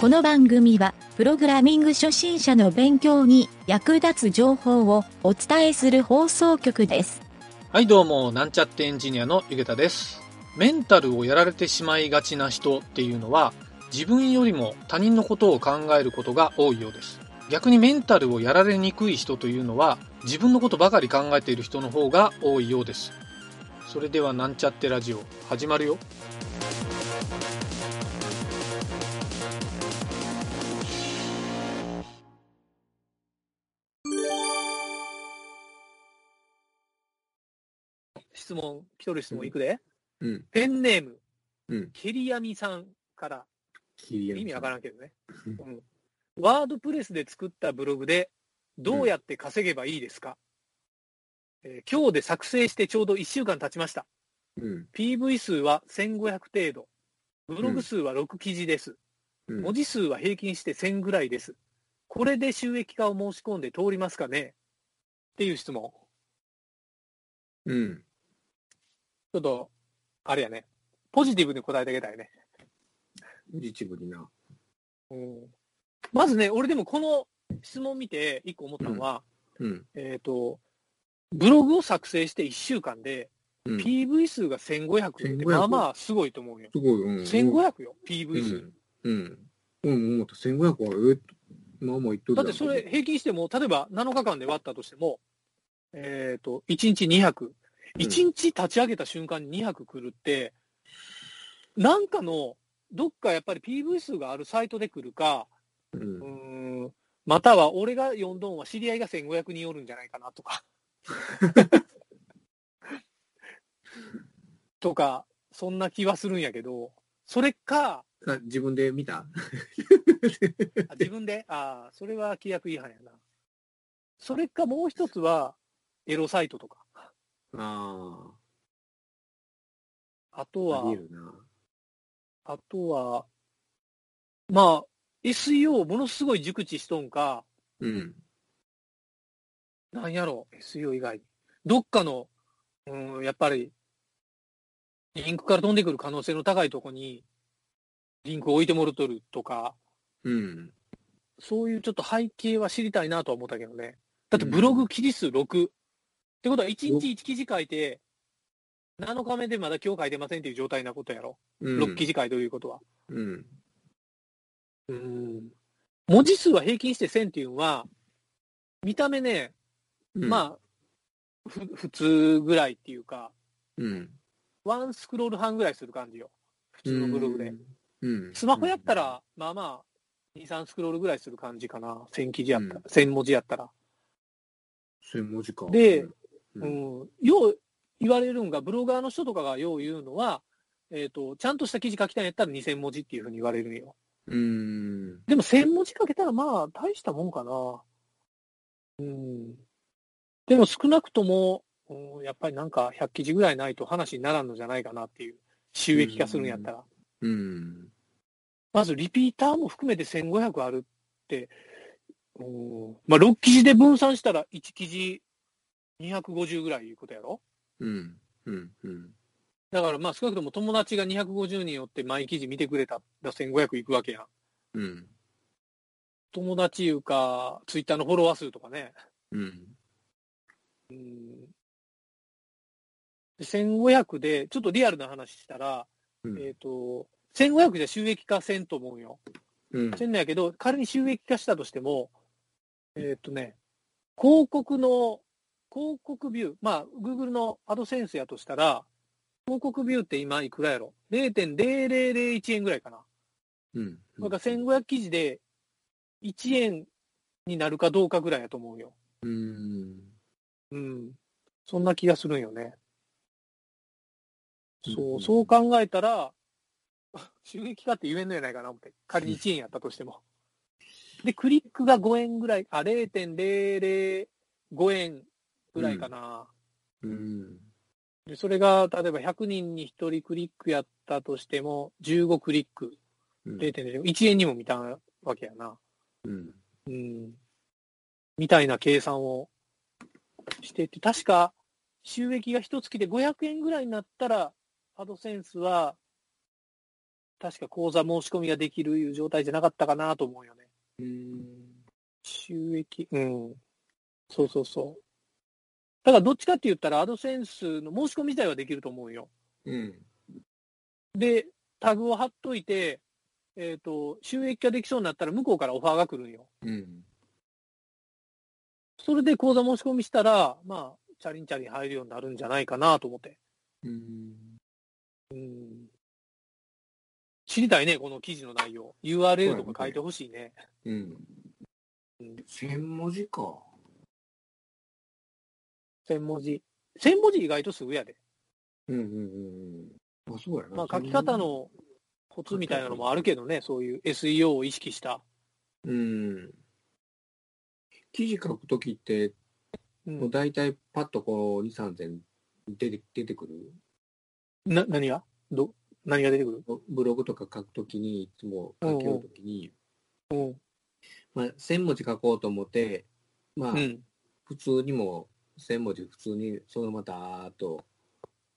この番組は、プログラミング初心者の勉強に役立つ情報をお伝えする放送局です。はい、どうも、なんちゃってエンジニアのゆげたです。メンタルをやられてしまいがちな人っていうのは、自分よりも他人のことを考えることが多いようです。逆にメンタルをやられにくい人というのは、自分のことばかり考えている人の方が多いようです。それでは、なんちゃってラジオ、始まるよ。質問、来とる質問いくで、うん。ペンネーム、うん。ケリヤミさんから、意味わからん。んけどね、うん。ワードプレスで作ったブログで、どうやって稼げばいいですか、えー今日で作成してちょうど1週間経ちました。うん。PV 数は1500程度。ブログ数は6記事です。うん文字数は平均して1000ぐらいです。これで収益化を申し込んで通りますかね？っていう質問。うん。ちょっと、あれやね。ポジティブに答えてあげたいね。実部にな。うんまずね、俺でもこの質問見て一個思ったのは、うん。えっ、と、ブログを作成して1週間で、うん。PV 数が1500って、1500まあまあすごいと思うよ。すごい。うん。1500よ、PV 数。うん。うん。うん、思った。1500は、えまあまあ言っとるだってそれ、平均しても、例えば7日間で割ったとしても、えっ、と、1日200。1日立ち上げた瞬間に200来るって、なんかの、どっかやっぱり PV 数があるサイトで来るか、うんんまたは俺が読んどんは知り合いが1500人おるんじゃないかなとか。とか、そんな気はするんやけど、それか、あ自分で見た？あ自分で、ああ、それは規約違反やな。それかもう一つは、エロサイトとか。ああとあ。あは。あとは、まあ、SEO をものすごい熟知しとんか、うん。なんやろ、SEO 以外に。どっかの、うん、やっぱり、リンクから飛んでくる可能性の高いとこに、リンクを置いてもろとるとか、うん。そういうちょっと背景は知りたいなとは思ったけどね。だってブログ記事数6。ってことは1日1記事書いて、7日目でまだ今日書いてませんっていう状態なことやろ。うん。6記事書いてるいうことは。うん。うん。文字数は平均して1000っていうのは、見た目ね、うん。まあ、ふ普通ぐらいっていうか、うん。ワンスクロール半ぐらいする感じよ。普通のブログで。うん。スマホやったら、まあまあ、2、3スクロールぐらいする感じかな。1000記事やったら、うん1000文字やったら。千文字か。でう。うんん。よう言われるんが、ブロガーの人とかがよう言うのは、えっ、と、ちゃんとした記事書きたいんやったら2000文字っていうふうに言われるんよ。うん。でも1000文字書けたらまあ、大したもんかな。うん。でも少なくとも、うん、やっぱりなんか100記事ぐらいないと話にならんのじゃないかなっていう収益化するんやったら。うん。まずリピーターも含めて1500あるって、うん、まあ6記事で分散したら1記事250ぐらいいうことやろ？うん。うん。うん。だからまあ少なくとも友達が250人おって毎記事見てくれたら1500いくわけやん。うん。友達いうか、ツイッターのフォロワー数とかね。うん。うんで1500で、ちょっとリアルな話したら、うんえっ、と、1500じゃ収益化せんと思うよ。うん。せんのやけど、仮に収益化したとしても、えっ、とね、広告の、広告ビュー、まあ、Google のアドセンスやとしたら、広告ビューって今いくらやろ ?0.0001 円ぐらいかな。うん。だから1500記事で1円になるかどうかぐらいやと思うよ。うん。うん。そんな気がするんよね。そうう、んそう考えたら、収益化って言えんのやないかな思って。仮に1円やったとしても。で、クリックが5円ぐらい、あ、0.005円ぐらいかな。うん。でそれが、例えば100人に1人クリックやったとしても、15クリック、うん。0.0、1円にも満たんわけやな。うん。うん。みたいな計算をしてて、確か収益が一月で500円ぐらいになったら、アドセンスは確か口座申し込みができるいう状態じゃなかったかなと思うよね。うん。収益、うん。そうそうそう。だからどっちかって言ったら、アドセンスの申し込み自体はできると思うよ。うん。で、タグを貼っといて、えっ、と、収益化できそうになったら向こうからオファーが来るんよ。うん。それで口座申し込みしたら、まあ、チャリンチャリン入るようになるんじゃないかなと思って。うん。うん。知りたいね、この記事の内容。URL とか書いてほしいね。うんうん。千文字か。1000文字。1000文字意外とすぐやで。うんうんうんうん。あ、そうやな。まあ、書き方のコツみたいなのもあるけどね、そういう SEO を意識した。うん。記事書くときって、うんもう大体パッとこう、2、3千出て出てくる？な、何が？ど、何が出てくる？ブログとか書くときに、いつも書きよるときに、うん。まあ、1000文字書こうと思って、まあ、うん。普通にも1000文字普通にそのまたーっと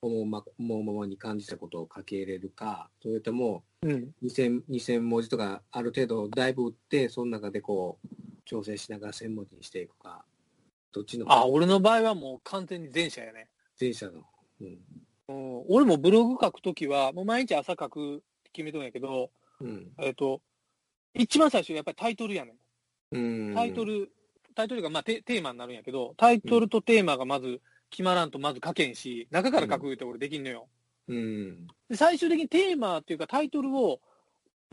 思うま思うままに感じたことを書き入れるか、それともうん。2000, 2000文字とかある程度だいぶ打って、その中でこう調整しながら1000文字にしていくか、どっちのあ、俺の場合はもう完全に前者やね。前者の。うん。うん。俺もブログ書くときは、もう毎日朝書くって決めとんやけど、うん。えっ、と、一番最初やっぱりタイトルやねうん。ん。タイトル、タイトルがまあテテーマになるんやけど、タイトルとテーマがまず決まらんとまず書けんし、中から書くって俺できんのよ。うん。で最終的にテーマっていうかタイトルを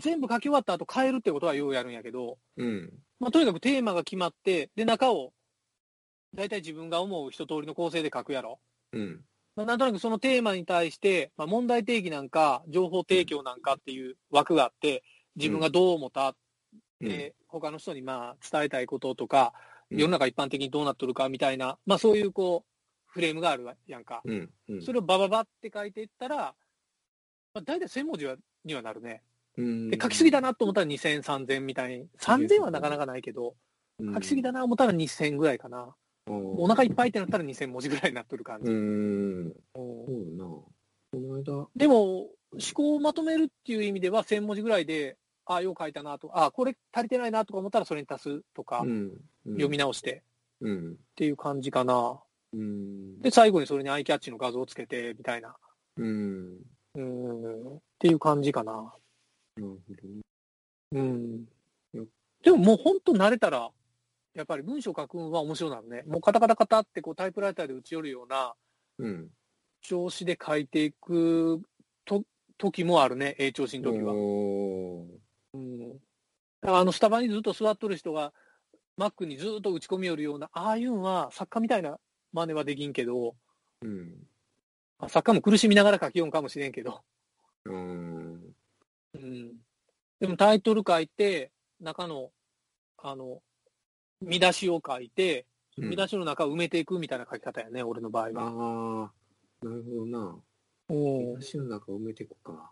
全部書き終わった後変えるってことはようやるんやけど、うん。まあ、とにかくテーマが決まって、で、中を、大体自分が思う一通りの構成で書くやろ。うん。まあ、なんとなくそのテーマに対して、まあ、問題提起なんか、情報提供なんかっていう枠があって、自分がどう思った、うん。で他の人にまあ伝えたいこととか、うん世の中一般的にどうなっとるかみたいな、まあそういうこう、フレームがあるやんか。うん。うん。それをバババって書いていったら、まあ、大体1000文字はにはなるね。うんで、書きすぎだなと思ったら2000、3000みたいに、3000はなかなかないけど、書きすぎだな思ったら2000ぐらいかな。おお腹いっぱいってなったら2000文字ぐらいになっとる感じ。でも、思考をまとめるっていう意味では1000文字ぐらいで、ああ、よう書いたなとか、ああ、これ足りてないなとか思ったらそれに足すとか、うん。読み直してうん。っていう感じかな。うん。で、最後にそれにアイキャッチの画像をつけて、みたいな。うん。うん。っていう感じかな。なるほどね。うんよ。でももう本当慣れたら、やっぱり文章書くのは面白いなるね。もうカタカタカタってこうタイプライターで打ち寄るようなうん。調子で書いていくと時もあるね、A 調子の時は。おうん。だからあのスタバにずっと座っとる人が、Mac にずっと打ち込みよるような、ああいうのは作家みたいな真似はできんけど、ーうん。あ作家も苦しみながら書きよんかもしれんけど、うん。うん。でもタイトル書いて、中の、あの、見出しを書いて、見出しの中を埋めていくみたいな書き方やね、俺の場合は。ああ、なるほどな。うん見出しの中埋めていくか。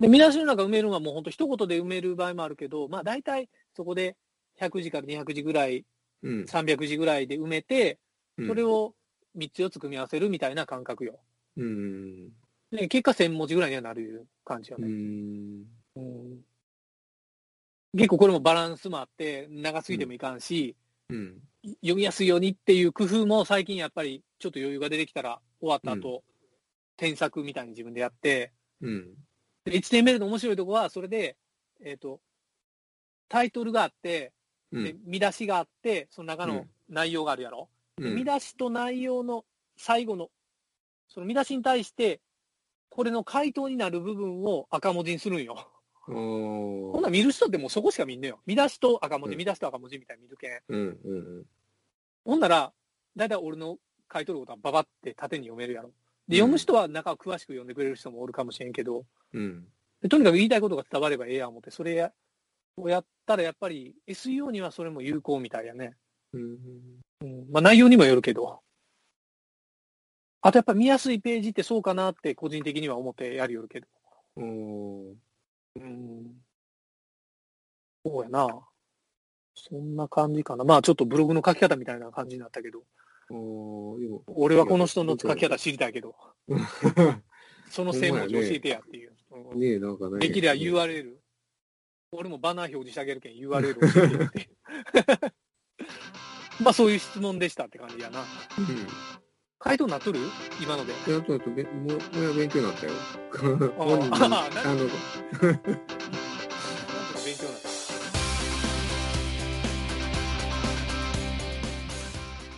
で、見出しの中埋めるのはもう本当一言で埋める場合もあるけど、まあ大体そこで100字から200字ぐらい、うん。300字ぐらいで埋めて、それを。を3つ4つ組み合わせるみたいな感覚よ。うん。で、結果1000文字ぐらいにはなる感じようね。ん。うん結構これもバランスもあって、長すぎてもいかんし、うん。読みやすいようにっていう工夫も最近やっぱりちょっと余裕が出てきたら終わった後、添削みたいに自分でやって、うん。で HTML の面白いとこはそれで、えっ、と、タイトルがあって、でうん。見出しがあって、その中のうん内容があるやろ？でうん見出しと内容の最後の、その見出しに対して、これの回答になる部分を赤文字にするんよ。おほんなら見る人ってもうそこしか見んのよ。見出しと赤文字、うん見出しと赤文字みたいに見るけん。うん。うん。ほんなら、だいたい俺の書いとることはババって縦に読めるやろ。で、読む人は中を詳しく読んでくれる人もおるかもしれんけど、うん。でとにかく言いたいことが伝わればええやん思って、それやをやったらやっぱり SEO にはそれも有効みたいやね。うん。うん、まあ内容にもよるけど。あとやっぱ見やすいページってそうかなって個人的には思ってやりよるけど。おうん。そうやな。そんな感じかな。まあちょっとブログの書き方みたいな感じになったけど。俺はこの人の書き方知りたいけど、その専門ほんまやね教えてやっていう。ねえ、なんかね。できりゃ URL。俺もバナー表示してあげるけん URL 教えてって。まあそういう質問でしたって感じやな。うん。回答なっとる？今ので。いや、あとあと、べもう、もう勉強になったよ。あ 本人に、ああの、